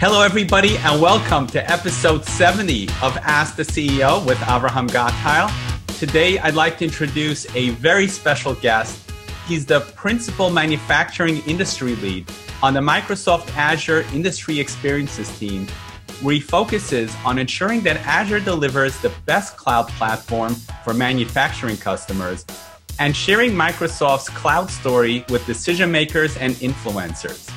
Hello, everybody, and welcome to episode 70 of Ask the CEO with Abraham Gottheil. Today, I'd like to introduce a very special guest. He's the principal manufacturing industry lead on the Microsoft Azure Industry Experiences team, where he focuses on ensuring that Azure delivers the best cloud platform for manufacturing customers and sharing Microsoft's cloud story with decision makers and influencers.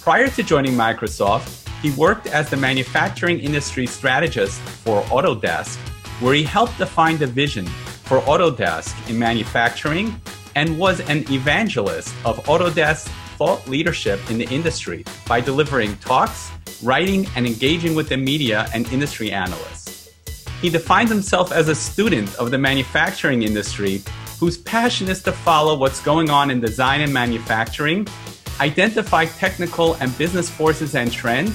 Prior to joining Microsoft, he worked as the manufacturing industry strategist for Autodesk, where he helped define the vision for Autodesk in manufacturing and was an evangelist of Autodesk thought leadership in the industry by delivering talks, writing, and engaging with the media and industry analysts. He defines himself as a student of the manufacturing industry whose passion is to follow what's going on in design and manufacturing, identify technical and business forces and trends,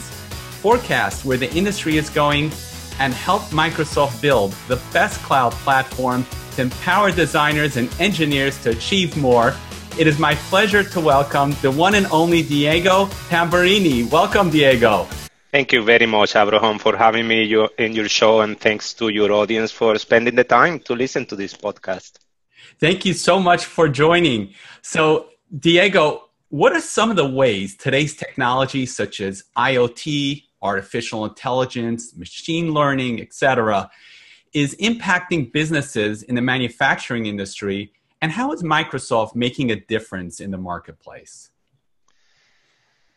forecast where the industry is going, and help Microsoft build the best cloud platform to empower designers and engineers to achieve more. It is my pleasure to welcome the one and only Diego Tamburini. Welcome, Diego. Thank you very much, Abraham, for having me in your show, and thanks to your audience for spending the time to listen to this podcast. Thank you so much for joining. So, Diego, what are some of the ways today's technology, such as IoT, artificial intelligence, machine learning, etc., is impacting businesses in the manufacturing industry? And how is Microsoft making a difference in the marketplace?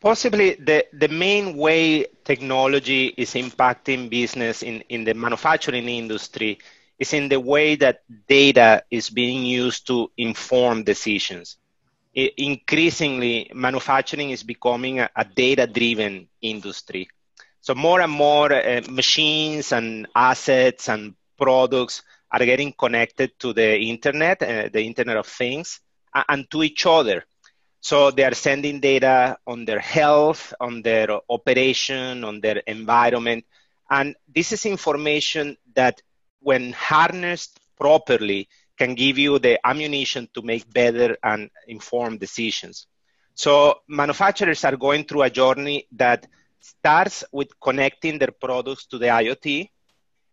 Possibly the, the main way technology is impacting business in, in the manufacturing industry is in the way that data is being used to inform decisions. Increasingly, manufacturing is becoming a, a data driven industry. So, more and more uh, machines and assets and products are getting connected to the internet, uh, the Internet of Things, and to each other. So they are sending data on their health, on their operation, on their environment. And this is information that when harnessed properly, can give you the ammunition to make better and informed decisions. So manufacturers are going through a journey that starts with connecting their products to the IoT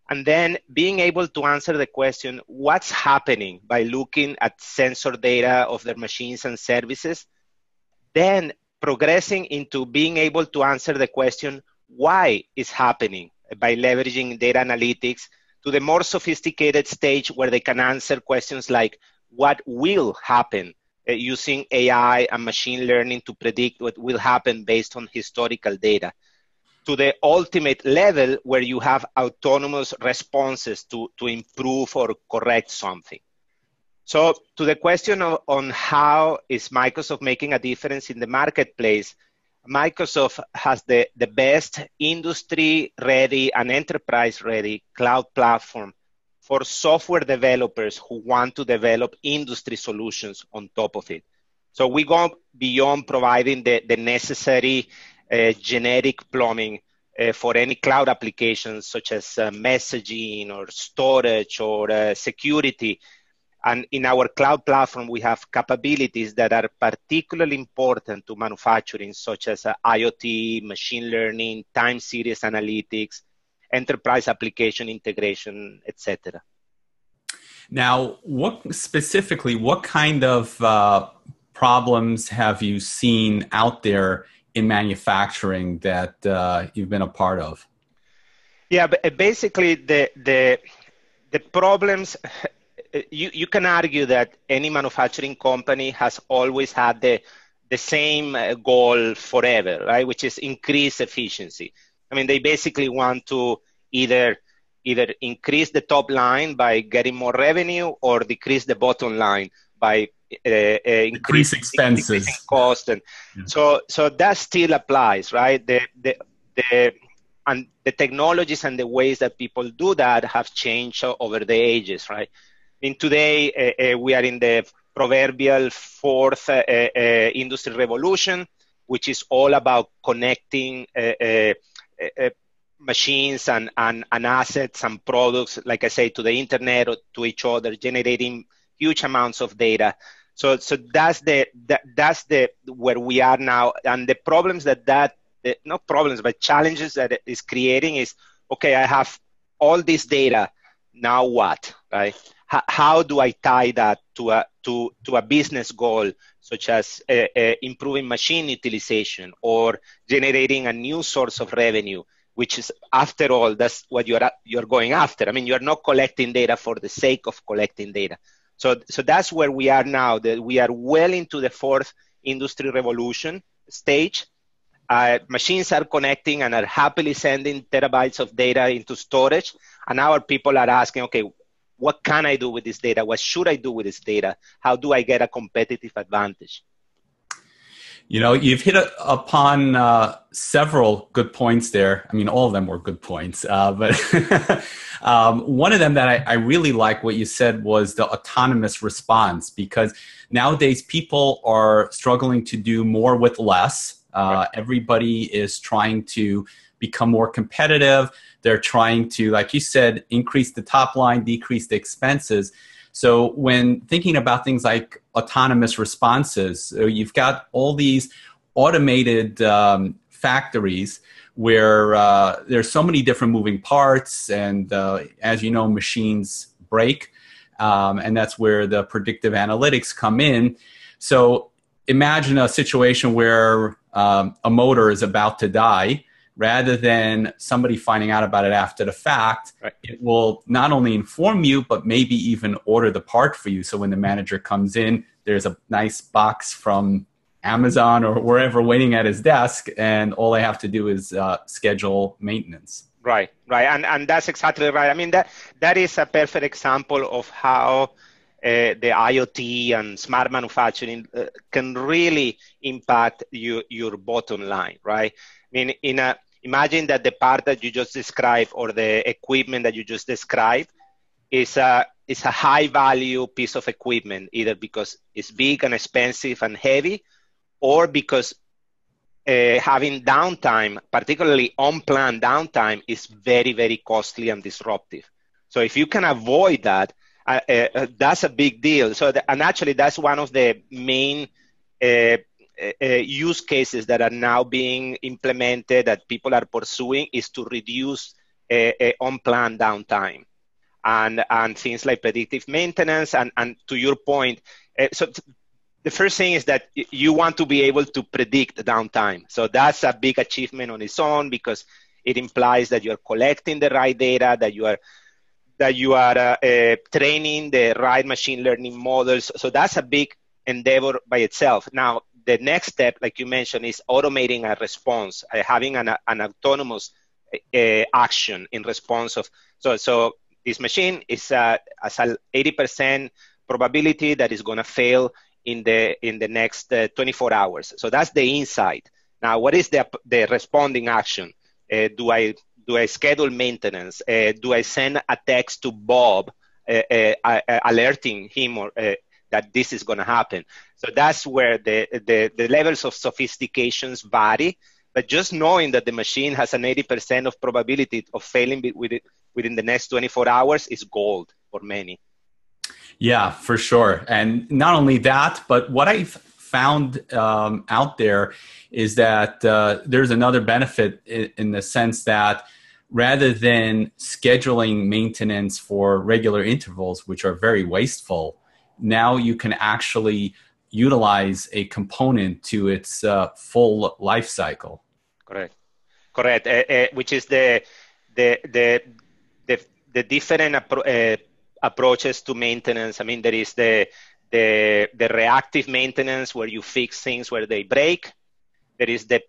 and then being able to answer the question what's happening by looking at sensor data of their machines and services then progressing into being able to answer the question why is happening by leveraging data analytics to the more sophisticated stage where they can answer questions like what will happen uh, using AI and machine learning to predict what will happen based on historical data to the ultimate level where you have autonomous responses to, to improve or correct something. So to the question of, on how is Microsoft making a difference in the marketplace, Microsoft has the, the best industry ready and enterprise ready cloud platform for software developers who want to develop industry solutions on top of it. So we go beyond providing the, the necessary uh, generic plumbing uh, for any cloud applications such as uh, messaging or storage or uh, security and in our cloud platform, we have capabilities that are particularly important to manufacturing, such as uh, IoT, machine learning, time series analytics, enterprise application integration, etc. Now, what specifically, what kind of uh, problems have you seen out there in manufacturing that uh, you've been a part of? Yeah, but basically the the the problems you, you can argue that any manufacturing company has always had the, the same uh, goal forever, right? Which is increase efficiency. I mean, they basically want to either either increase the top line by getting more revenue or decrease the bottom line by uh, uh, increase expenses, cost, and yeah. so so that still applies, right? The the the and the technologies and the ways that people do that have changed over the ages, right? Mean, today uh, uh, we are in the proverbial fourth uh, industry revolution, which is all about connecting machines and, and, and assets and products, like I say, to the internet or to each other, generating huge amounts of data. So, so that's the that, that's the where we are now, and the problems that that the not problems but challenges that it is creating is okay i have all this data. Now what right How do i tie that to a to to a business goal such as uh, uh, improving machine utilization or generating a new source of revenue which is after all that's what you're you're going after i mean you're not collecting data for the sake of collecting data so so that's where we are now that we are well into the fourth industry revolution stage uh, machines are connecting and are happily sending terabytes of data into storage. And our people are asking, okay, what can I do with this data? What should I do with this data? How do I get a competitive advantage? You know, you've hit a, upon uh, several good points there. I mean, all of them were good points, uh, but um, one of them that I, I, really like what you said was the autonomous response because nowadays people are struggling to do more with less uh, everybody is trying to become more competitive. They're trying to, like you said, increase the top line, decrease the expenses. So when thinking about things like autonomous responses, so you've got all these automated um, factories where uh, there's so many different moving parts, and uh, as you know, machines break, um, and that's where the predictive analytics come in. So imagine a situation where um, a motor is about to die rather than somebody finding out about it after the fact right. it will not only inform you but maybe even order the part for you so when the manager comes in there's a nice box from amazon or wherever waiting at his desk and all i have to do is uh, schedule maintenance right right and, and that's exactly right i mean that that is a perfect example of how uh, the IoT and smart manufacturing uh, can really impact your, your bottom line, right? I mean, in a, imagine that the part that you just described or the equipment that you just described is a, is a high value piece of equipment, either because it's big and expensive and heavy, or because uh, having downtime, particularly unplanned downtime, is very, very costly and disruptive. So if you can avoid that, uh, uh, that's a big deal. So, the, and actually, that's one of the main uh, uh, use cases that are now being implemented that people are pursuing is to reduce unplanned downtime and and things like predictive maintenance and and to your point so t- the first thing is that you want to be able to predict the downtime so that's a big achievement on its own because it implies that you're collecting the right data that you are that you are uh, uh, training the right machine learning models. So that's a big endeavor by itself. Now, the next step, like you mentioned, is automating a response, uh, having an, an autonomous uh, action in response of. So, so this machine is uh, as an 80% probability that is going to fail in the in the next uh, 24 hours. So that's the insight. Now, what is the the responding action? Uh, do I do I schedule maintenance? Uh, do I send a text to Bob uh, uh, alerting him or, that this is going to happen? So that's where the, the, the levels of sophistications vary. But just knowing that the machine has an 80% of probability of failing within, within the next 24 hours is gold for many. Yeah, for sure. And not only that, but what I've found um, out there is that uh, there's another benefit in, in, the sense that rather than scheduling maintenance for regular intervals, which are very wasteful, now you can actually utilize a component to its uh, full life cycle. Correct. Correct. Uh, uh, which is the the the the, the different appro- uh, approaches to maintenance. I mean, there is the the the reactive maintenance where you fix things where they break. There is the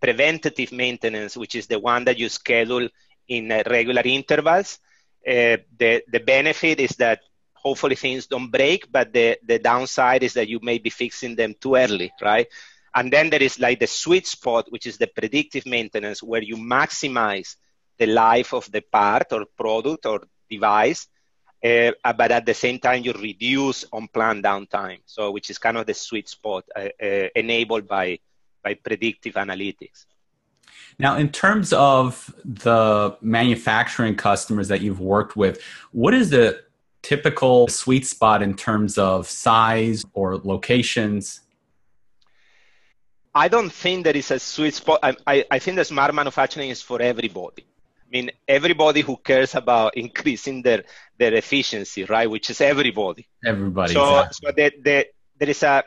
preventative maintenance, which is the one that you schedule in regular intervals. The, the benefit is that hopefully things don't break, but the, the downside is that you may be fixing them too early, right? And then there is like the sweet spot, which is the predictive maintenance, where you maximize the life of the part or product or device, uh, but at the same time you reduce unplanned downtime. So, which is kind of the sweet spot uh, uh, enabled by by predictive analytics. Now, in terms of the manufacturing customers that you've worked with, what is the typical sweet spot in terms of size or locations? I don't think there is a sweet spot. I, I, I think the smart manufacturing is for everybody. I mean, everybody who cares about increasing their, their efficiency, right? Which is everybody. Everybody. So, exactly. so the, the, there is a,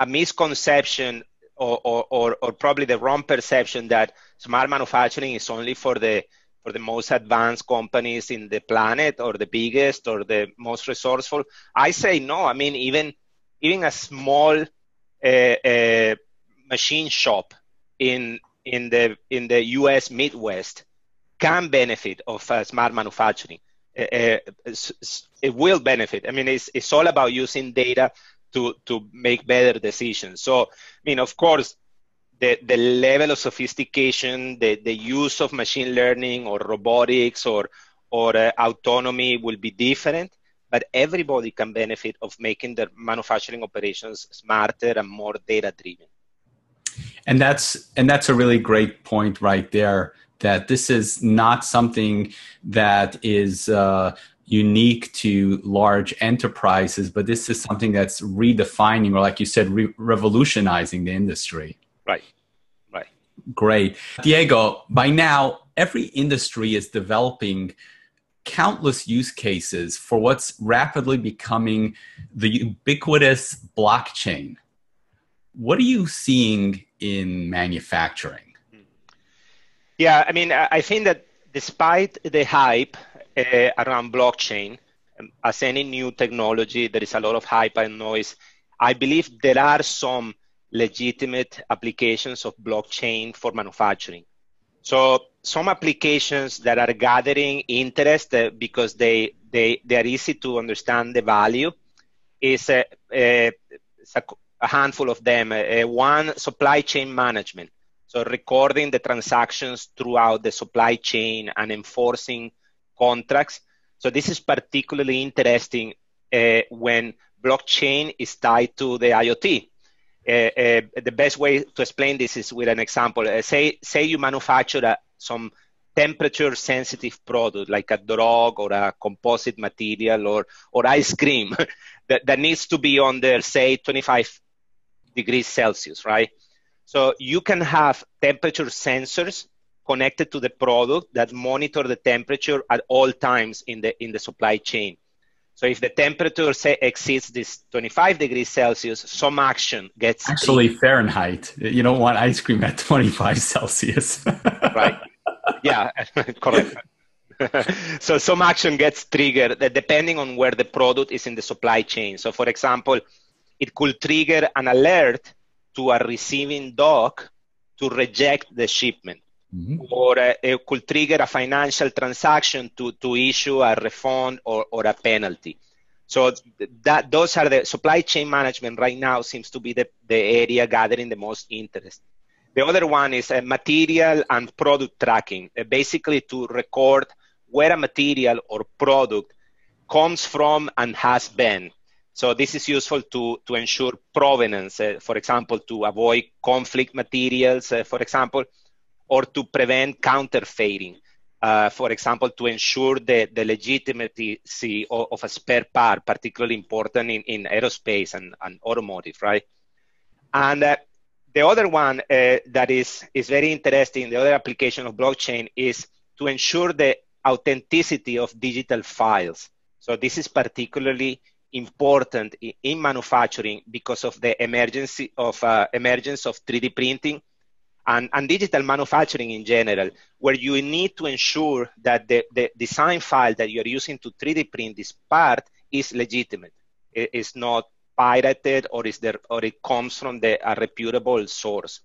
a misconception or, or, or, or, probably the wrong perception that smart manufacturing is only for the for the most advanced companies in the planet or the biggest or the most resourceful. I say no. I mean, even even a small uh, uh, machine shop in in the in the U.S. Midwest can benefit of uh, smart manufacturing. Uh, uh, it will benefit. I mean, it's it's all about using data to to make better decisions. So, I mean, of course, the the level of sophistication, the the use of machine learning or robotics or or uh, autonomy will be different but everybody can benefit of making their manufacturing operations smarter and more data driven and that's and that's a really great point right there that this is not something that is uh, unique to large enterprises but this is something that's redefining or like you said re- revolutionizing the industry right right great diego by now every industry is developing countless use cases for what's rapidly becoming the ubiquitous blockchain what are you seeing in manufacturing? Yeah, I mean, I think that despite the hype uh, around blockchain, um, as any new technology, there is a lot of hype and noise. I believe there are some legitimate applications of blockchain for manufacturing. So some applications that are gathering interest uh, because they, they, they are easy to understand the value is uh, uh, a handful of them. Uh, one, supply chain management. So recording the transactions throughout the supply chain and enforcing contracts. So this is particularly interesting uh, when blockchain is tied to the IoT. Uh, uh, the best way to explain this is with an example. Uh, say, say you manufacture a, some temperature sensitive product like a drug or a composite material or, or ice cream that, that needs to be under, say, 25 degrees Celsius, right? So you can have temperature sensors connected to the product that monitor the temperature at all times in the in the supply chain. So if the temperature say exceeds this 25 degrees Celsius, some action gets actually Fahrenheit. You don't want ice cream at 25 Celsius. right. Yeah, correct. so some action gets triggered depending on where the product is in the supply chain. So for example, it could trigger an alert to a receiving dock to reject the shipment. Mm-hmm. Or uh, it could trigger a financial transaction to, to issue a refund or, or a penalty. So that those are the supply chain management right now seems to be the, the area gathering the most interest. The other one is uh, material and product tracking, uh, basically to record where a material or product comes from and has been. So this is useful to, to ensure provenance, uh, for example, to avoid conflict materials, for example, or to prevent counterfeiting. Uh, for example, to ensure the, the legitimacy of, of, a spare part, particularly important in, in aerospace and, and automotive, right? And uh, the other one uh, that is, is very interesting, the other application of blockchain is to ensure the authenticity of digital files. So this is particularly important in manufacturing because of the emergency of uh, emergence of 3D printing and, and digital manufacturing in general, where you need to ensure that the, the design file that you're using to 3D print this part is legitimate. It is not pirated or is there or it comes from the a reputable source.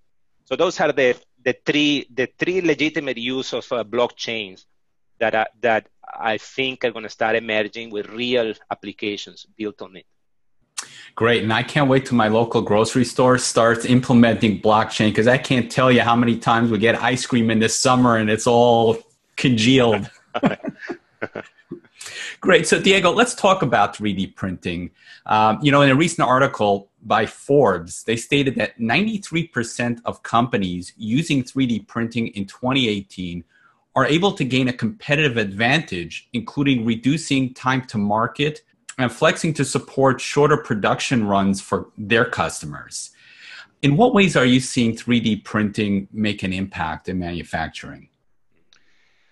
So those are the, the three the three legitimate use of uh, blockchains that that I think are going to start emerging with real applications built on it. Great. And I can't wait till my local grocery store starts implementing blockchain because I can't tell you how many times we get ice cream in this summer and it's all congealed. Great. So, Diego, let's talk about 3D printing. Um, you know, in a recent article by Forbes, they stated that 93% of companies using 3D printing in 2018 are able to gain a competitive advantage, including reducing time to market and flexing to support shorter production runs for their customers. In what ways are you seeing 3D printing make an impact in manufacturing?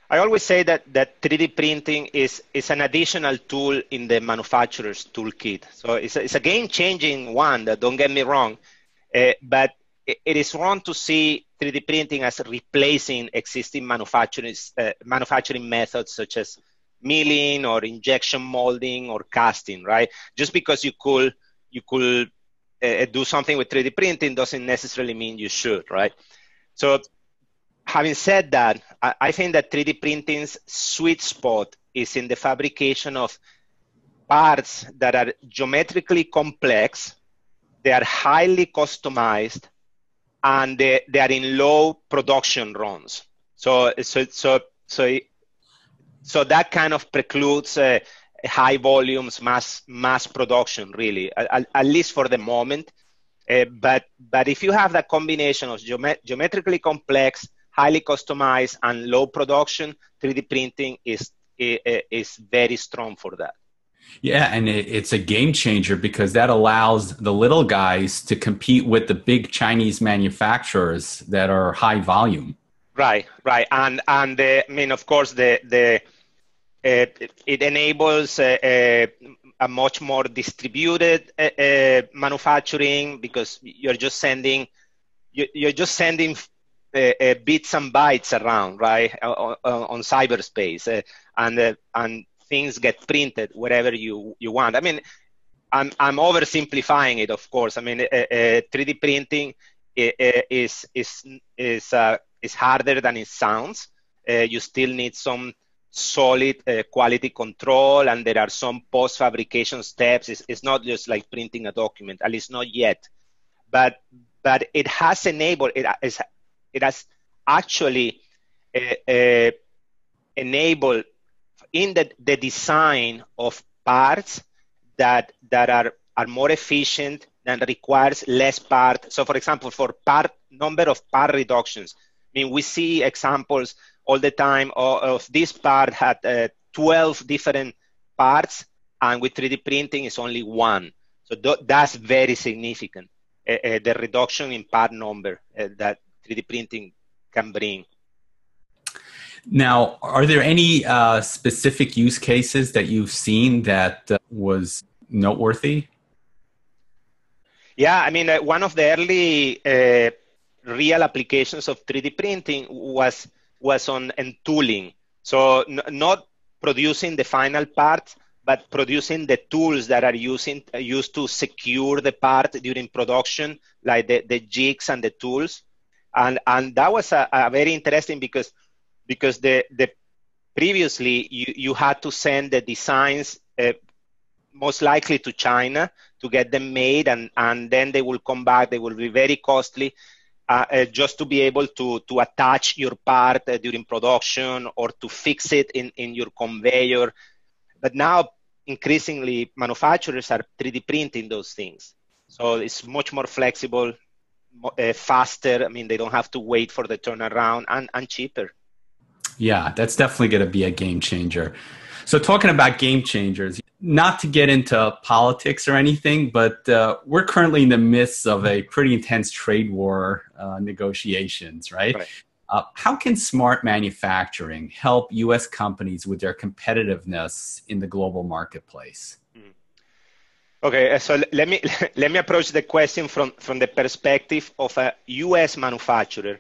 I always say that, that 3D printing is, is an additional tool in the manufacturer's toolkit. So it's a, it's a game changing one, don't get me wrong. Uh, but it, is wrong to see 3D printing as replacing existing manufacturing, uh, manufacturing methods such as milling or injection molding or casting, right? Just because you could, you could uh, do something with 3D printing doesn't necessarily mean you should, right? So having said that, I, I think that 3D printing's sweet spot is in the fabrication of parts that are geometrically complex, they are highly customized, and they, they are in low production runs. So, so, so, so, so that kind of precludes uh, high volumes, mass mass production, really, at, at least for the moment. Uh, but but if you have that combination of geomet- geometrically complex highly customized and low production, 3D printing is is very strong for that. Yeah, and it's a game changer because that allows the little guys to compete with the big Chinese manufacturers that are high volume. Right, right, and and uh, I mean, of course, the the uh, it enables uh, uh a much more distributed uh, uh, manufacturing because you're just sending you're just sending uh, bits and bytes around, right, on, on cyberspace, uh, and uh, and things get printed wherever you you want. I mean, I'm I'm oversimplifying it, of course. I mean, 3D printing is is is is harder than it sounds. you still need some solid uh, quality control and there are some post fabrication steps it's, it's, not just like printing a document at least not yet but but it has enabled it it has actually uh, uh, enabled in the, the design of parts that that are are more efficient and requires less part. So, for example, for part number of part reductions, I mean, we see examples all the time of, of this part had uh, 12 different parts, and with 3D printing, it's only one. So th- that's very significant. Uh, uh, the reduction in part number uh, that 3D printing can bring. Now, are there any uh, specific use cases that you've seen that uh, was noteworthy? Yeah, I mean, uh, one of the early uh, real applications of 3D printing was was on tooling. So n- not producing the final part, but producing the tools that are using uh, used to secure the part during production, like the, the jigs and the tools. And and that was a, a very interesting because because the the previously you, you had to send the designs uh, most likely to China to get them made and and then they will come back. They will be very costly uh, uh, just to be able to to attach your part uh, during production or to fix it in in your conveyor but now increasingly manufacturers are 3D printing those things so it's much more flexible uh, faster. I mean, they don't have to wait for the turnaround and, and cheaper. Yeah, that's definitely going to be a game changer. So, talking about game changers, not to get into politics or anything, but uh, we're currently in the midst of a pretty intense trade war uh, negotiations, right? right. Uh, how can smart manufacturing help U.S. companies with their competitiveness in the global marketplace? Okay, uh, so let me let me approach the question from from the perspective of a U.S. manufacturer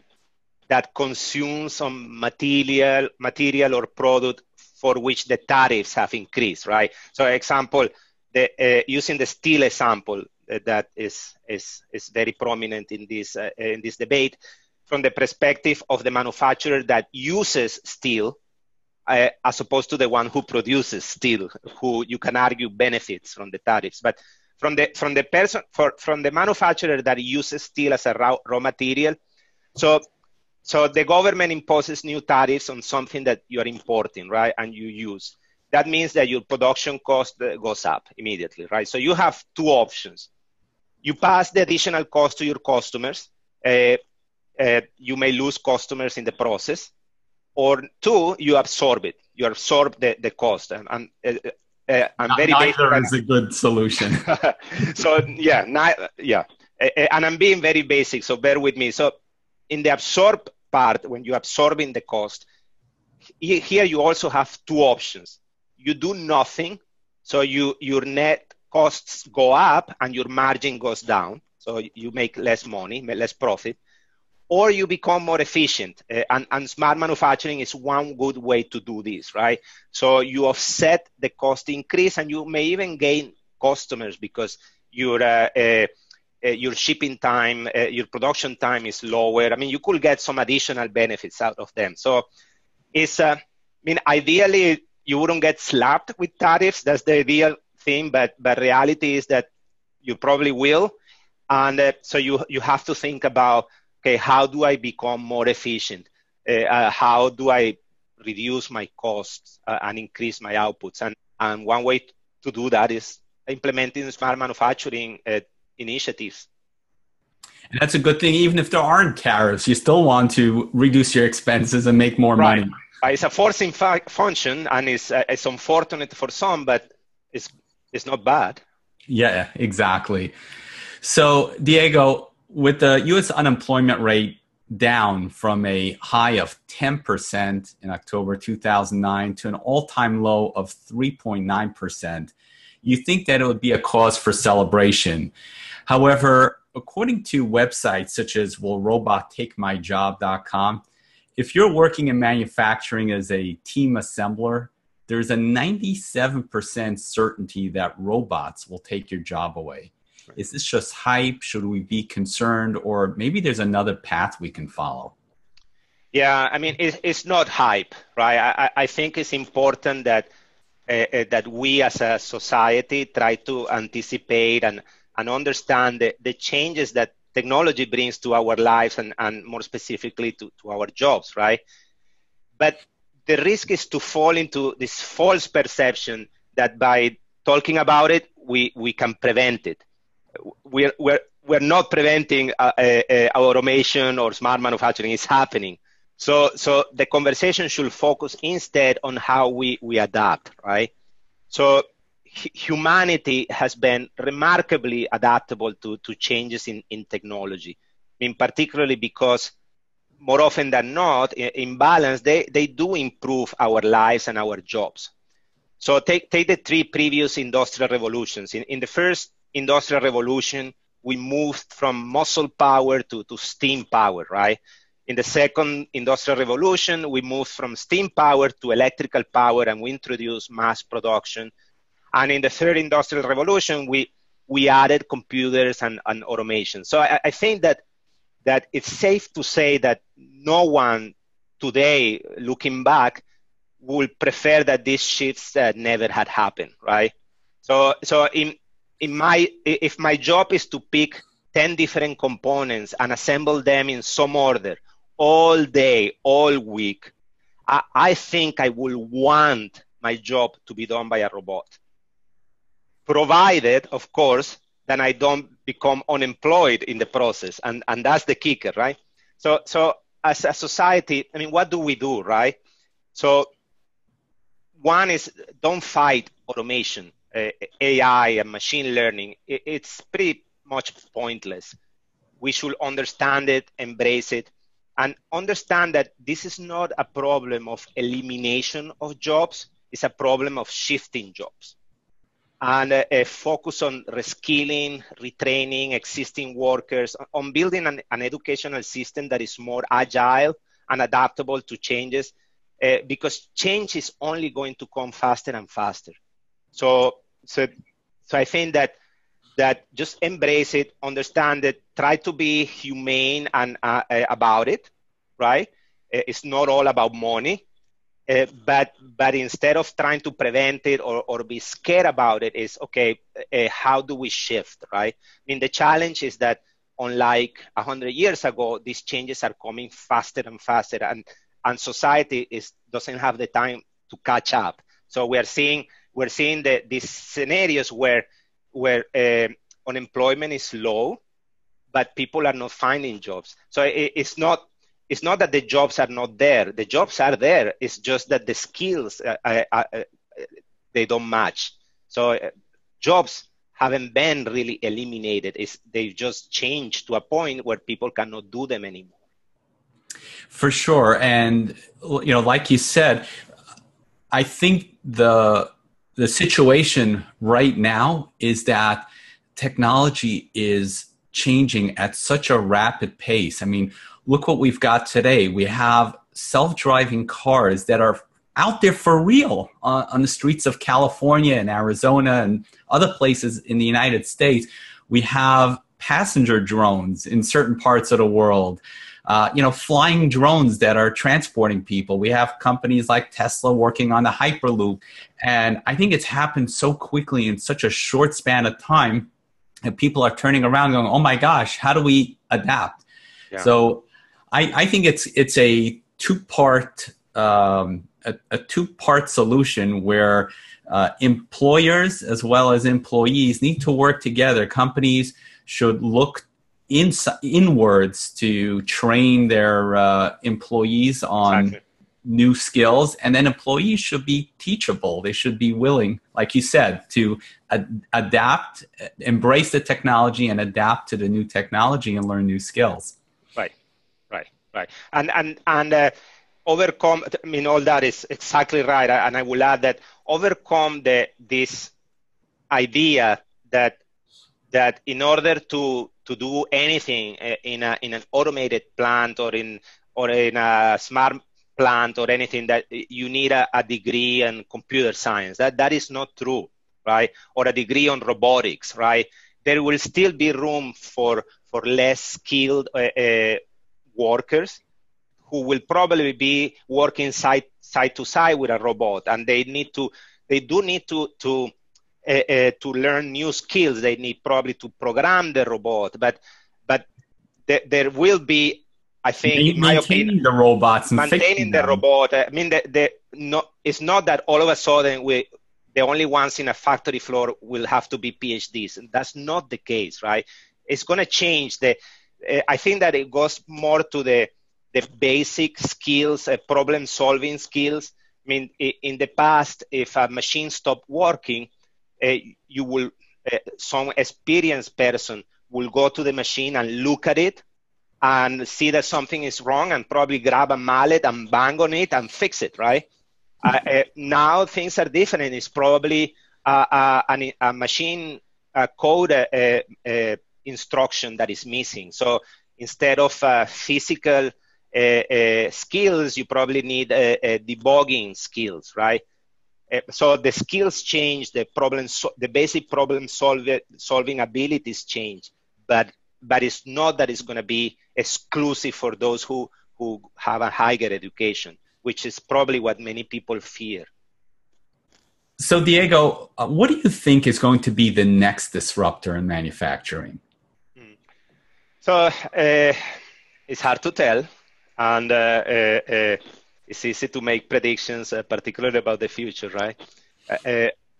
that consumes some material material or product for which the tariffs have increased, right? So, example, the, uh, using the steel example uh, that is is is very prominent in this uh, in this debate, from the perspective of the manufacturer that uses steel uh, as opposed to the one who produces steel, who you can argue benefits from the tariffs. But from the from the person for, from the manufacturer that uses steel as a raw, raw material, so so the government imposes new tariffs on something that you are importing, right, and you use. That means that your production cost uh, goes up immediately, right? So you have two options. You pass the additional cost to your customers. Uh, uh, you may lose customers in the process or two, you absorb it. You absorb the, the cost. And, and uh, uh, I'm very neither is a good solution. so yeah, ni- yeah. and I'm being very basic, so bear with me. So in the absorb part, when you're absorbing the cost, here you also have two options. You do nothing, so you your net costs go up and your margin goes down, so you make less money, less profit, or you become more efficient. Uh, and, and smart manufacturing is one good way to do this, right? So you offset the cost increase, and you may even gain customers because your uh, uh, uh, your shipping time, uh, your production time is lower. I mean, you could get some additional benefits out of them. So it's, uh, I mean, ideally you wouldn't get slapped with tariffs. That's the ideal thing, but but reality is that you probably will, and uh, so you you have to think about okay, how do I become more efficient? Uh, how do I reduce my costs and increase my outputs? And and one way to do that is implementing smart manufacturing uh, initiatives. And that's a good thing. Even if there aren't tariffs, you still want to reduce your expenses and make more right. money. It's a forcing fa- function, and it's uh, it's unfortunate for some, but it's it's not bad. Yeah, exactly. So, Diego, with the U.S. unemployment rate down from a high of 10% in October 2009 to an all-time low of 3.9 percent you think that it would be a cause for celebration. However, according to websites such as willrobottakemyjob.com, if you're working in manufacturing as a team assembler, there's a 97% certainty that robots will take your job away. Is this just hype? Should we be concerned? Or maybe there's another path we can follow? Yeah, I mean, it's not hype, right? I, I think it's important that uh, that we as a society try to anticipate and, and understand the, the changes that technology brings to our lives and, and more specifically to, to our jobs, right? But the risk is to fall into this false perception that by talking about it, we, we can prevent it. We're, we're, we're not preventing uh, uh, uh automation or smart manufacturing, it's happening. So, so the conversation should focus instead on how we, we adapt, right? So humanity has been remarkably adaptable to, to changes in, in technology. I mean, particularly because more often than not, in balance, they, they do improve our lives and our jobs. So take, take the three previous industrial revolutions. In, in the first industrial revolution, we moved from muscle power to, to steam power, right? In the second industrial revolution, we moved from steam power to electrical power and we introduced mass production. And in the third industrial revolution, we, we added computers and, and automation. So I, I think that, that it's safe to say that no one today, looking back, would prefer that these shifts uh, never had happened, right? So, so in, in my, if my job is to pick 10 different components and assemble them in some order all day, all week, I, I think I will want my job to be done by a robot. Provided, of course, that I don't become unemployed in the process. And, and that's the kicker, right? So, so as a society, I mean, what do we do, right? So one is don't fight automation, uh, AI and machine learning. It, it's pretty much pointless. We should understand it, embrace it, and understand that this is not a problem of elimination of jobs, it's a problem of shifting jobs. And a, a focus on reskilling, retraining existing workers, on building an, an, educational system that is more agile and adaptable to changes, uh, because change is only going to come faster and faster. So, so, so I think that that just embrace it, understand it, try to be humane and uh, uh, about it, right? Uh, it's not all about money, uh, but but instead of trying to prevent it or, or be scared about it, is okay. Uh, how do we shift, right? I mean, the challenge is that unlike hundred years ago, these changes are coming faster and faster, and and society is doesn't have the time to catch up. So we are seeing we're seeing the, these scenarios where where uh, unemployment is low, but people are not finding jobs. So it, it's not it's not that the jobs are not there. The jobs are there. It's just that the skills uh, uh, uh, they don't match. So jobs haven't been really eliminated. It's, they've just changed to a point where people cannot do them anymore. For sure, and you know, like you said, I think the the situation right now is that technology is changing at such a rapid pace. I mean, look what we've got today. We have self-driving cars that are out there for real on, on the streets of California and Arizona and other places in the United States. We have passenger drones in certain parts of the world. Uh, you know, flying drones that are transporting people. We have companies like Tesla working on the Hyperloop. And I think it's happened so quickly in such a short span of time that people are turning around going, oh my gosh, how do we adapt? Yeah. So I, I think it's, it's a two part um, a, a two part solution where uh, employers as well as employees need to work together. Companies should look in, inwards to train their uh, employees on exactly. new skills, and then employees should be teachable. They should be willing, like you said, to ad- adapt, embrace the technology, and adapt to the new technology and learn new skills. Right, and and and. Uh, overcome i mean all that is exactly right. And i will add that overcome the this idea that that in order to to do anything eh, in a in an automated plant or in or in a smart plant or anything that you need a, a degree in computer science that that is not true right? Or a degree on robotics right? There will still be room for for less skilled uh, uh, workers who will probably be working side side to side with a robot, and they need to they do need to to uh, uh, to learn new skills. They need probably to program the robot, but but th- there will be, I think, maintaining opinion, the robots, maintaining the them. robot. I mean, the, the no, it's not that all of a sudden we the only ones in a factory floor will have to be PhDs. That's not the case, right? It's going to change the. Uh, I think that it goes more to the the basic skills, uh, problem solving skills. I mean, in the past, if a machine stopped working, uh, you will, uh, some experienced person will go to the machine and look at it and see that something is wrong and probably grab a mallet and bang on it and fix it, right? Uh, uh, now things are different. It's probably a, a, a machine code uh, instruction that is missing. So instead of physical uh, uh, skills, you probably need uh, debugging skills, right? so the skills change, the problem, so- the basic problem solve- solving abilities change, but but it's not that it's going to be exclusive for those who who have a higher education, which is probably what many people fear. So, Diego, uh, what do you think is going to be the next disruptor in manufacturing? So, uh, it's hard to tell and uh, uh, uh, it's easy to make predictions, particularly about the future, right?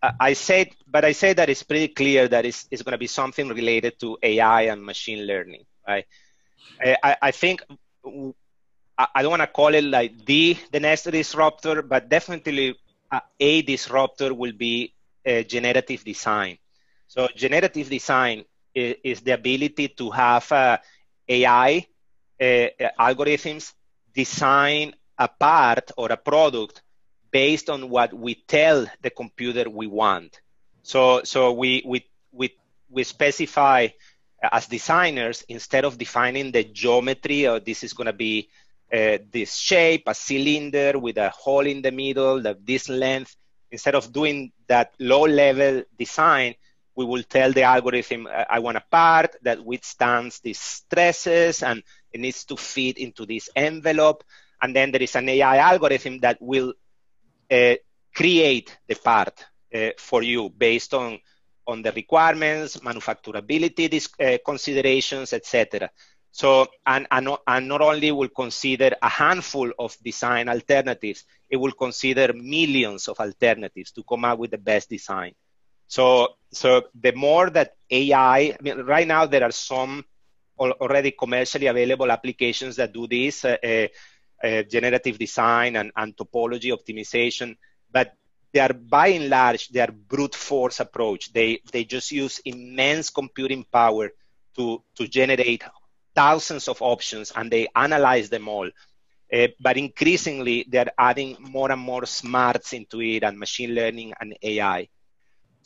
I said, but I say that it's pretty clear that it's, it's going to be something related to AI and machine learning, right? I, I think I don't want to call it like the the next disruptor, but definitely a disruptor will be generative design. So generative design is, is the ability to have uh, AI uh, algorithms design a part or a product based on what we tell the computer we want. So, so we, we, we, we specify as designers, instead of defining the geometry or this is going to be uh, this shape, a cylinder with a hole in the middle, that this length, instead of doing that low level design, we will tell the algorithm, I want a part that withstands these stresses and it needs to fit into this envelope. And then there is an AI algorithm that will uh, create the part uh, for you based on, on the requirements, manufacturability uh, considerations, etc. So, and, and, and not only will consider a handful of design alternatives, it will consider millions of alternatives to come up with the best design. So, so the more that AI, I mean, right now there are some already commercially available applications that do this, uh, uh, uh, generative design and, and topology optimization, but they are by and large they are brute force approach. They they just use immense computing power to to generate thousands of options and they analyze them all. Uh, but increasingly, they're adding more and more smarts into it and machine learning and AI.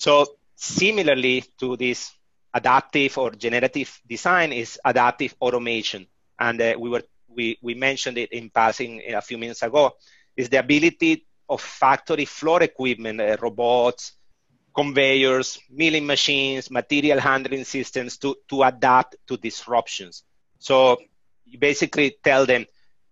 So similarly to this adaptive or generative design is adaptive automation. And uh, we were we, we mentioned it in passing a few minutes ago, is the ability of factory floor equipment, uh, robots, conveyors, milling machines, material handling systems to, to adapt to disruptions. So you basically tell them,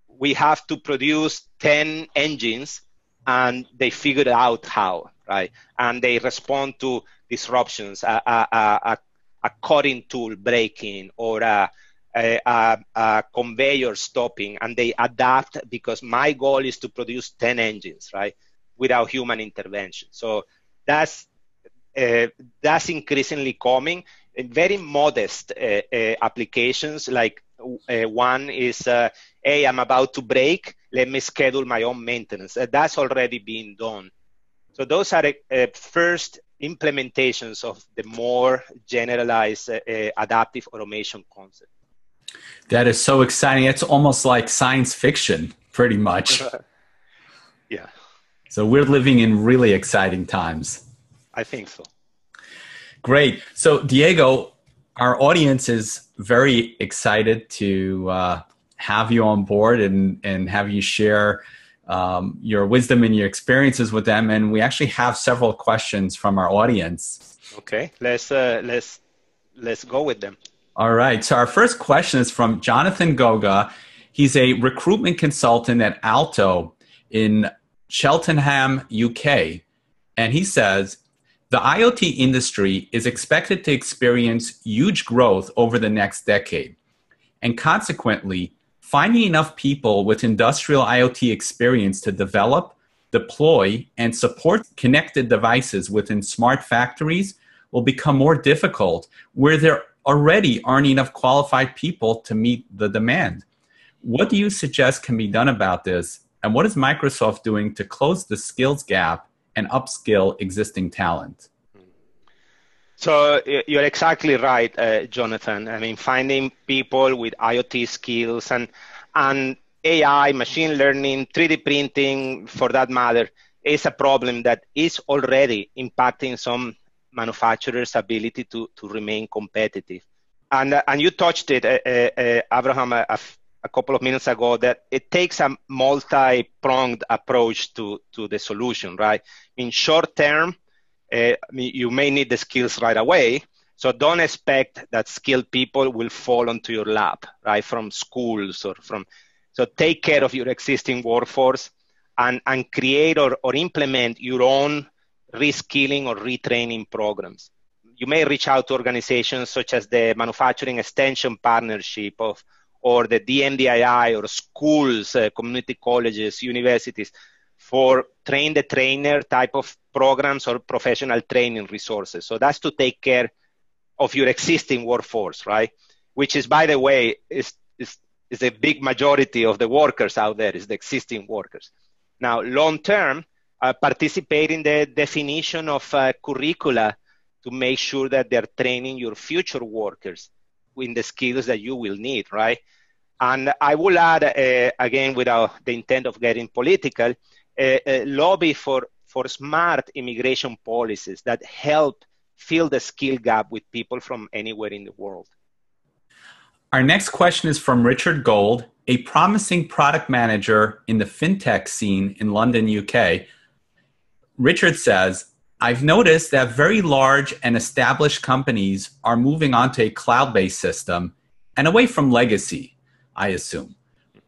we have to produce 10 engines and they figured out how, right? And they respond to disruptions, a, a, a, a cutting tool breaking or a, a, a, conveyor stopping, and they adapt because my goal is to produce 10 engines, right? Without human intervention. So that's uh, that's increasingly coming. In very modest uh, uh, applications, like uh, one is, uh, hey, I'm about to break, let me schedule my own maintenance. Uh, that's already being done. So those are uh, first implementations of the more generalized uh, uh, adaptive automation concept. That is so exciting. It's almost like science fiction, pretty much. yeah. So we're living in really exciting times. I think so. Great. So, Diego, our audience is very excited to uh, have you on board and, and have you share um, your wisdom and your experiences with them. And we actually have several questions from our audience. Okay, let's uh, let's let's go with them. All right. So our first question is from Jonathan Goga. He's a recruitment consultant at Alto in Cheltenham, UK, and he says the IoT industry is expected to experience huge growth over the next decade. And consequently, finding enough people with industrial IoT experience to develop, deploy, and support connected devices within smart factories will become more difficult where there already aren't enough qualified people to meet the demand. What do you suggest can be done about this? And what is Microsoft doing to close the skills gap and upskill existing talent. So you're exactly right, uh, Jonathan. I mean, finding people with IoT skills and and AI, machine learning, 3D printing, for that matter, is a problem that is already impacting some manufacturers' ability to, to remain competitive. And, uh, and you touched it, uh, uh, uh Abraham, a, a couple of minutes ago that it takes a multi-pronged approach to, to the solution, right? In short term, uh, you may need the skills right away. So don't expect that skilled people will fall onto your lap, right? From schools or from, so take care of your existing workforce and, and create or, or implement your own reskilling or retraining programs. You may reach out to organizations such as the Manufacturing Extension Partnership of or the DMDII or schools, uh, community colleges, universities for train the trainer type of programs or professional training resources. So that's to take care of your existing workforce, right? Which is, by the way, is, is, is a big majority of the workers out there, is the existing workers. Now, long term, uh, participate in the definition of uh, curricula to make sure that they're training your future workers in the skills that you will need, right? And I will add, uh, again, without the intent of getting political, lobby for, for smart immigration policies that help fill the skill gap with people from anywhere in the world. Our next question is from Richard Gold, a promising product manager in the fintech scene in London, UK. Richard says, I've noticed that very large and established companies are moving onto a cloud based system and away from legacy, I assume.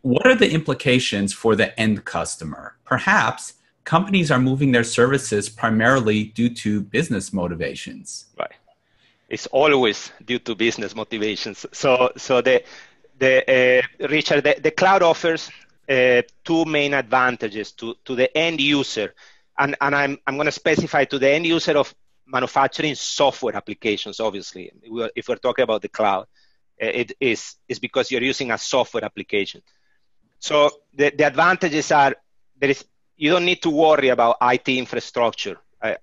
What are the implications for the end customer? Perhaps companies are moving their services primarily due to business motivations. Right. It's always due to business motivations. So, so the, the uh, Richard, the, the, cloud offers uh, two main advantages to, to the end user and, and I'm, I'm going to specify to the end user of manufacturing software applications, obviously, if we're talking about the cloud, eh, it is, is because you're using a software application. So the, the advantages are there is you don't need to worry about IT infrastructure uh,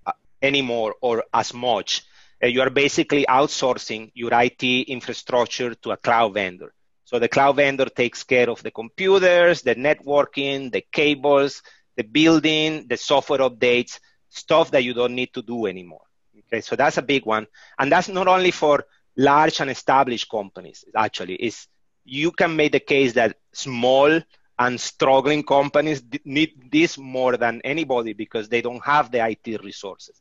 anymore or as much. Uh, you are basically outsourcing your IT infrastructure to a cloud vendor. So the cloud vendor takes care of the computers, the networking, the cables, the building, the software updates, stuff that you don't need to do anymore. Okay, so that's a big one. And that's not only for large and established companies, actually. It's, you can make the case that small and struggling companies need this more than anybody because they don't have the IT resources.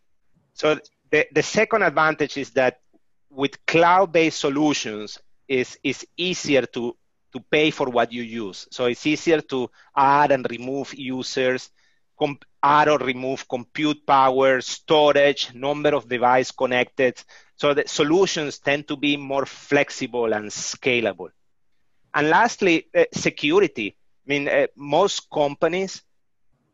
So the, the second advantage is that with cloud-based solutions, is is easier to to pay for what you use. So it's easier to add and remove users, comp- add or remove compute power, storage, number of device connected. So the solutions tend to be more flexible and scalable. And lastly, uh, security. I mean, uh, most companies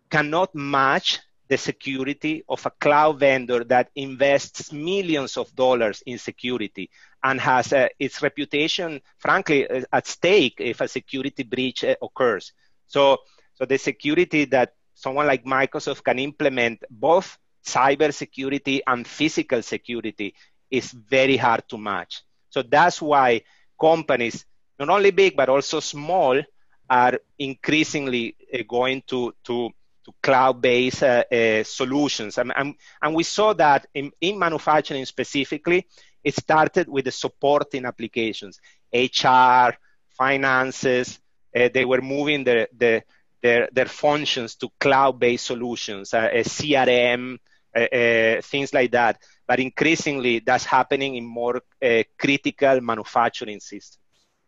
cannot match the security of a cloud vendor that invests millions of dollars in security and has uh, its reputation, frankly, uh, at stake if a security breach uh, occurs. So, so the security that someone like Microsoft can implement, both cyber security and physical security, is very hard to match. So that's why companies, not only big but also small, are increasingly uh, going to to to cloud-based uh, uh, solutions. And, and, and, we saw that in, in, manufacturing specifically, it started with the supporting applications, HR, finances. Uh, they were moving their, their, their, their functions to cloud-based solutions, uh, CRM, uh, uh, things like that. But increasingly, that's happening in more critical manufacturing systems,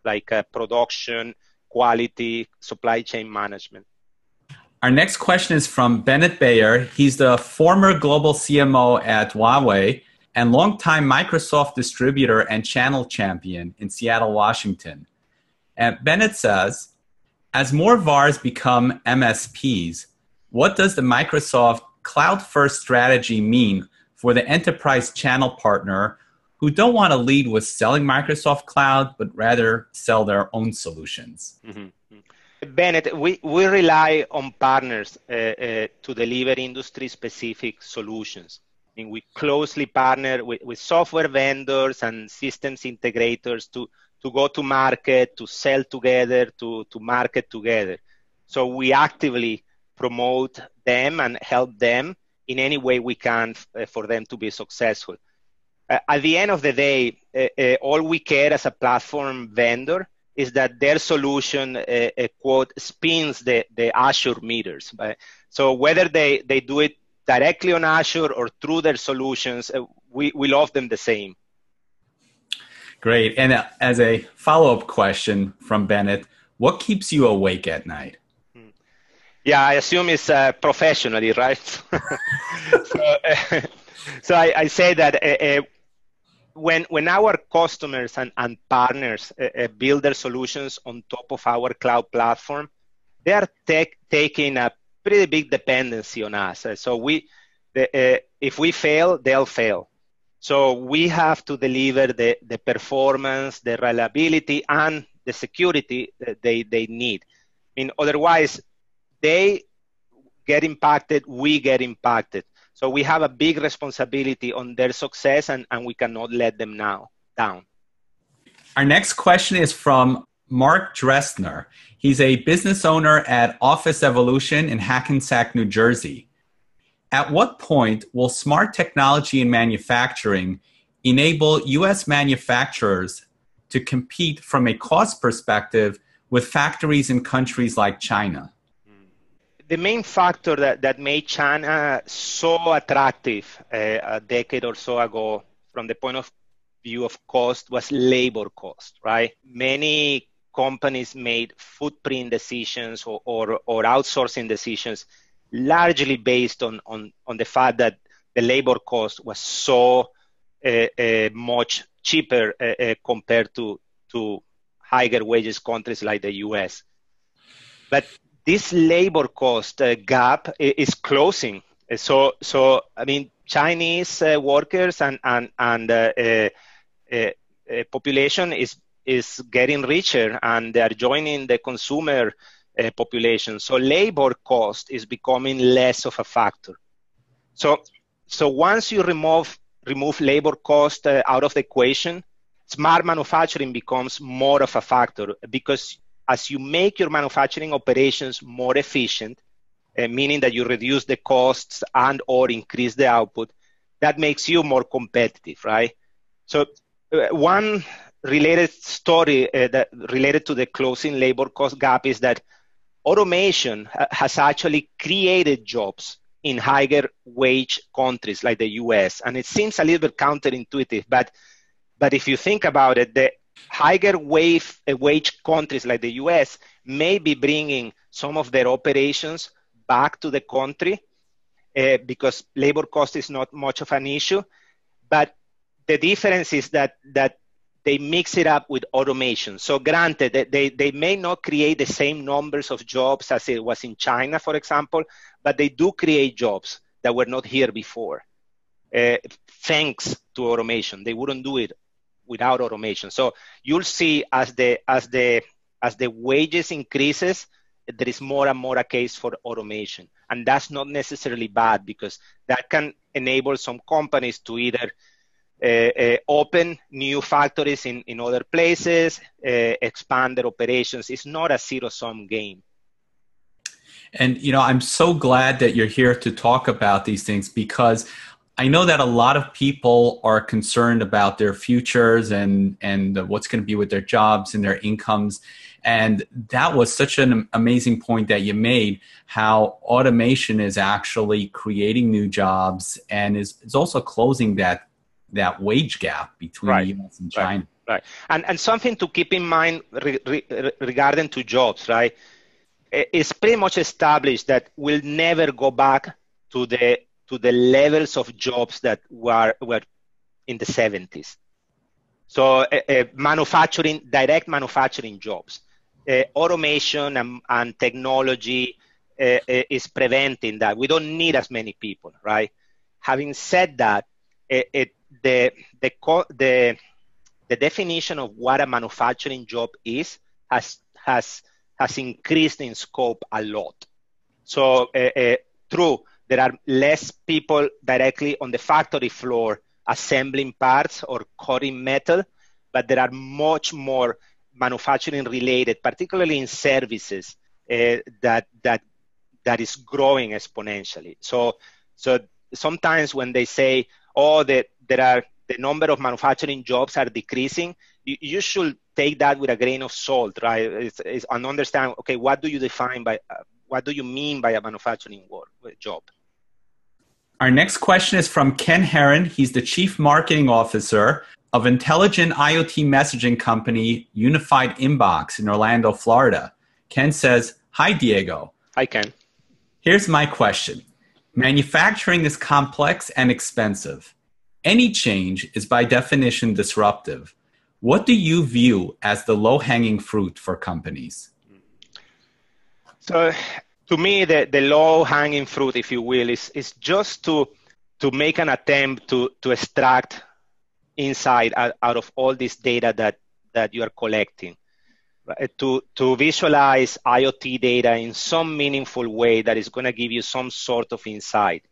like uh, production, quality, supply chain management. Our next question is from Bennett Bayer. He's the former global CMO at Huawei and longtime Microsoft distributor and channel champion in Seattle, Washington. And Bennett says, as more VARs become MSPs, what does the Microsoft cloud first strategy mean for the enterprise channel partner who don't want to lead with selling Microsoft Cloud, but rather sell their own solutions? Mm-hmm. Bennett, we, we rely on partners uh, uh, to deliver industry specific solutions. I mean, we closely partner with, with software vendors and systems integrators to, to go to market, to sell together, to, to market together. So we actively promote them and help them in any way we can f- uh, for them to be successful. Uh, at the end of the day, uh, uh, all we care as a platform vendor is that their solution, quote, spins the, the Azure meters. Right? So whether they, they do it directly on Azure or through their solutions, uh, we, we love them the same. Great. And as a follow up question from Bennett, what keeps you awake at night? Hmm. Yeah, I assume it's uh, professionally, right? so, uh, so I, I, say that uh, when when our customers and, and partners uh, build their solutions on top of our cloud platform, they are taking a pretty big dependency on us. Uh, so we, the, uh, if we fail, they'll fail. So we have to deliver the, the performance, the reliability, and the security that they, they need. I mean, otherwise, they get impacted, we get impacted. So we have a big responsibility on their success and, and we cannot let them now down. Our next question is from Mark Dressner. He's a business owner at Office Evolution in Hackensack, New Jersey. At what point will smart technology in manufacturing enable US manufacturers to compete from a cost perspective with factories in countries like China? The main factor that, that made China so attractive uh, a decade or so ago from the point of view of cost was labor cost, right? Many companies made footprint decisions or, or, or outsourcing decisions largely based on, on, on the fact that the labor cost was so uh, uh, much cheaper uh, uh, compared to, to higher wages countries like the US. But this labor cost uh, gap is closing. So, so I mean, Chinese uh, workers and and and uh, uh, uh, population is is getting richer, and they are joining the consumer uh, population. So labor cost is becoming less of a factor. So, so once you remove remove labor cost uh, out of the equation, smart manufacturing becomes more of a factor because as you make your manufacturing operations more efficient, uh, meaning that you reduce the costs and or increase the output, that makes you more competitive, right? So uh, one related story uh, that related to the closing labor cost gap is that automation has actually created jobs in higher wage countries like the US. And it seems a little bit counterintuitive, but but if you think about it, the higher wage, uh, wage countries like the US may be bringing some of their operations back to the country uh, because labor cost is not much of an issue. But the difference is that that they mix it up with automation. So granted, they, they may not create the same numbers of jobs as it was in China, for example, but they do create jobs that were not here before. Uh, thanks to automation. They wouldn't do it without automation. So you'll see as the as the as the wages increases, there is more and more a case for automation. And that's not necessarily bad because that can enable some companies to either uh, uh, open new factories in, in other places, uh, expand their operations. It's not a zero sum game. And, you know, I'm so glad that you're here to talk about these things because I know that a lot of people are concerned about their futures and, and what's going to be with their jobs and their incomes. And that was such an amazing point that you made how automation is actually creating new jobs and is, is also closing that that wage gap between right. the US and China. Right. right. And and something to keep in mind re, re, regarding to jobs, right? It's pretty much established that we'll never go back to the to the levels of jobs that were were in the 70s. So uh, uh, manufacturing, direct manufacturing jobs, uh, automation and, and technology is preventing that. We don't need as many people, right? Having said that, it, it the the the the definition of what a manufacturing job is has has has increased in scope a lot. So true, there are less people directly on the factory floor assembling parts or cutting metal, but there are much more manufacturing related, particularly in services, uh, that that that is growing exponentially. So so sometimes when they say, oh, that there are the number of manufacturing jobs are decreasing, you, you should take that with a grain of salt, right? It's, it's, and understand, okay, what do you define by, what do you mean by a manufacturing work, job? Our next question is from Ken Herron. He's the Chief Marketing Officer of intelligent IoT messaging company Unified Inbox in Orlando, Florida. Ken says, Hi, Diego. Hi, Ken. Here's my question Manufacturing is complex and expensive. Any change is by definition disruptive. What do you view as the low hanging fruit for companies? So, to me, the, the low hanging fruit, if you will, is, is just to, to make an attempt to, to extract insight out, out of all this data that, that you are collecting to, to visualize IoT data in some meaningful way that is going to give you some sort of insight.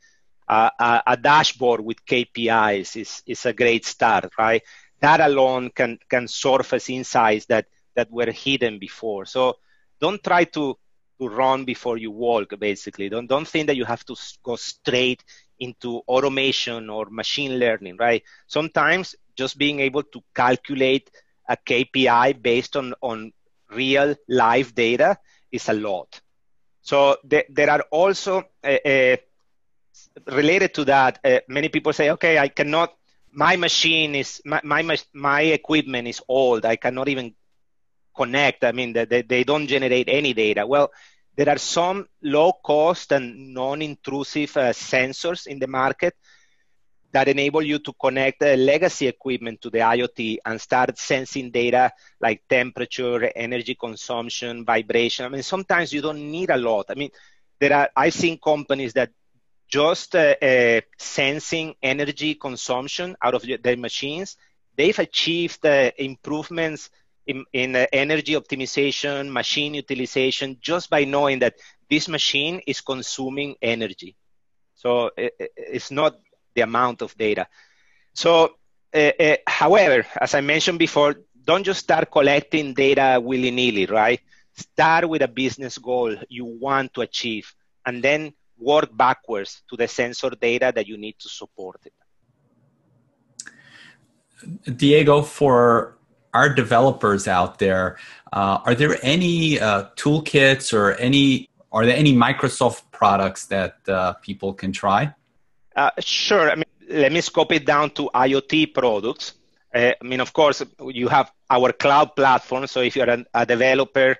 Uh, a, a, dashboard with KPIs is, is a great start, right? That alone can, can surface insights that, that were hidden before. So don't try to, to run before you walk, basically. Don't, don't think that you have to go straight into automation or machine learning, right? Sometimes just being able to calculate a KPI based on, on real live data is a lot. So th- there are also uh, uh, related to that. Uh, many people say, "Okay, I cannot. My machine is my my, my equipment is old. I cannot even connect. I mean, they, they don't generate any data." Well, there are some low cost and non-intrusive uh, sensors in the market that enable you to connect the legacy equipment to the IoT and start sensing data like temperature, energy consumption, vibration. I mean, sometimes you don't need a lot. I mean, there are I've seen companies that just uh, uh, sensing energy consumption out of their machines, they've achieved uh, improvements in, in uh, energy optimization, machine utilization, just by knowing that this machine is consuming energy. So it, it's not the amount of data. So, uh, uh, however, as I mentioned before, don't just start collecting data willy nilly, right? Start with a business goal you want to achieve and then work backwards to the sensor data that you need to support it. Diego, for our developers out there, uh, are there any uh, toolkits or any are there any Microsoft products that uh, people can try? Uh, sure. I mean, let me scope it down to IoT products. Uh, I mean, of course, you have our cloud platform. So if you're a, a developer,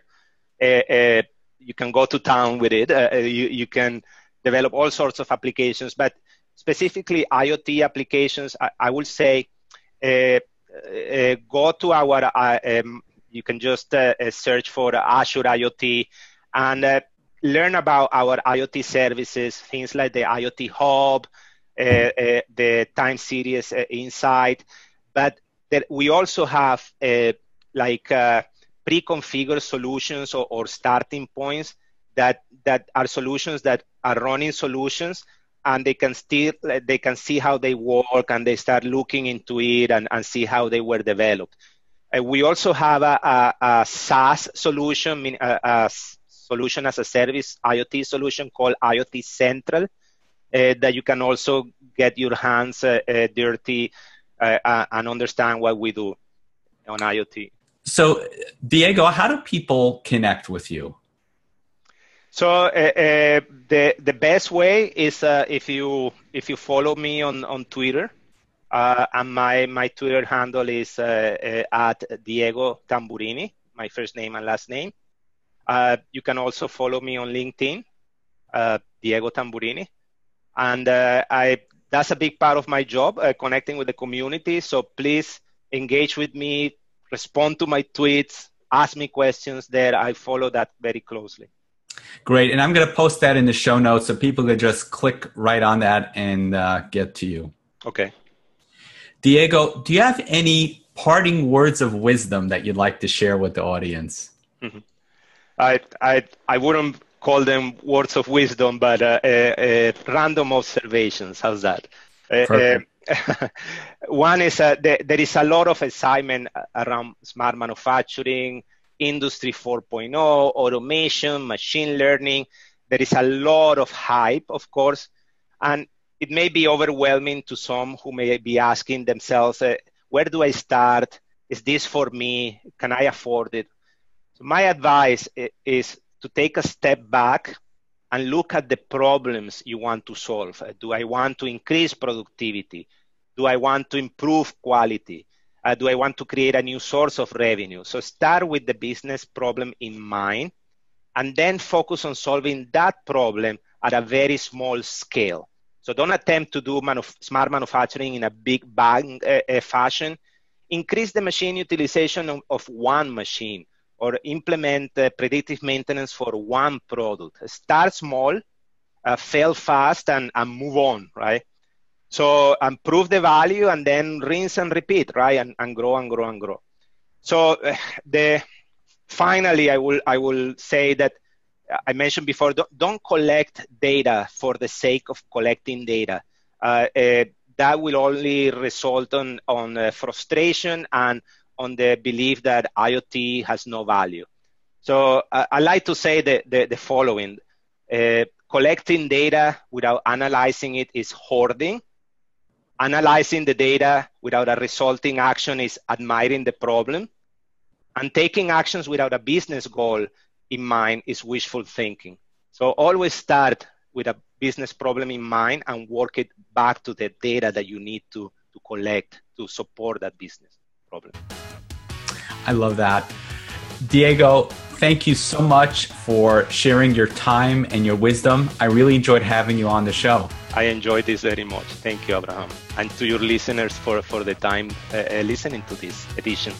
uh, you can go to town with it. you, you can develop all sorts of applications, but specifically IoT applications, I, I would say Uh, uh, go to our, uh, um, you can just uh, search for Azure IoT and learn about our IoT services, things like the IoT Hub, the time series Insight, but we also have like pre-configured solutions or, or, starting points that that are solutions that are running solutions and they can still they can see how they work and they start looking into it and, and see how they were developed uh, we also have a, a, a SaaS solution, a, a, solution as a service IoT solution called IoT Central, uh, that you can also get your hands uh, uh dirty uh, uh, and understand what we do on IoT. So, Diego, how do people connect with you? So uh, uh, the the best way is uh, if you if you follow me on on Twitter, uh, and my my Twitter handle is uh, uh, at Diego Tamburini, my first name and last name. you can also follow me on LinkedIn, Diego Tamburini, and I that's a big part of my job, connecting with the community. So please engage with me, respond to my tweets, ask me questions there. I follow that very closely. Great. And I'm going to post that in the show notes so people can just click right on that and uh, get to you. Okay. Diego, do you have any parting words of wisdom that you'd like to share with the audience? Mm-hmm. I, I, I wouldn't call them words of wisdom, but uh, uh, uh random observations. How's that? Uh, uh, one is there, there is a lot of excitement around smart manufacturing, Industry 4.0, automation, machine learning. There is a lot of hype, of course, and it may be overwhelming to some who may be asking themselves, uh, where do I start? Is this for me? Can I afford it? So my advice is to take a step back and look at the problems you want to solve. Do I want to increase productivity? Do I want to improve quality? Uh, do I want to create a new source of revenue? So start with the business problem in mind and then focus on solving that problem at a very small scale. So don't attempt to do manuf- smart manufacturing in a big bang uh, uh, fashion. Increase the machine utilization of, of one machine or implement uh, predictive maintenance for one product. Start small, uh, fail fast, and, and move on, right? So and prove the value and then rinse and repeat, right? And, and grow and grow and grow. So uh, the finally, I will I will say that I mentioned before, don't, don't collect data for the sake of collecting data. Uh, uh, that will only result on on uh, frustration and on the belief that IoT has no value. So I like to say the, the, the following. Uh, collecting data without analyzing it is hoarding Analyzing the data without a resulting action is admiring the problem. And taking actions without a business goal in mind is wishful thinking. So always start with a business problem in mind and work it back to the data that you need to, to collect to support that business problem. I love that. Diego, thank you so much for sharing your time and your wisdom. I really enjoyed having you on the show. I enjoyed this very much. Thank you, Abraham. And to your listeners for, for the time uh, uh listening to this edition.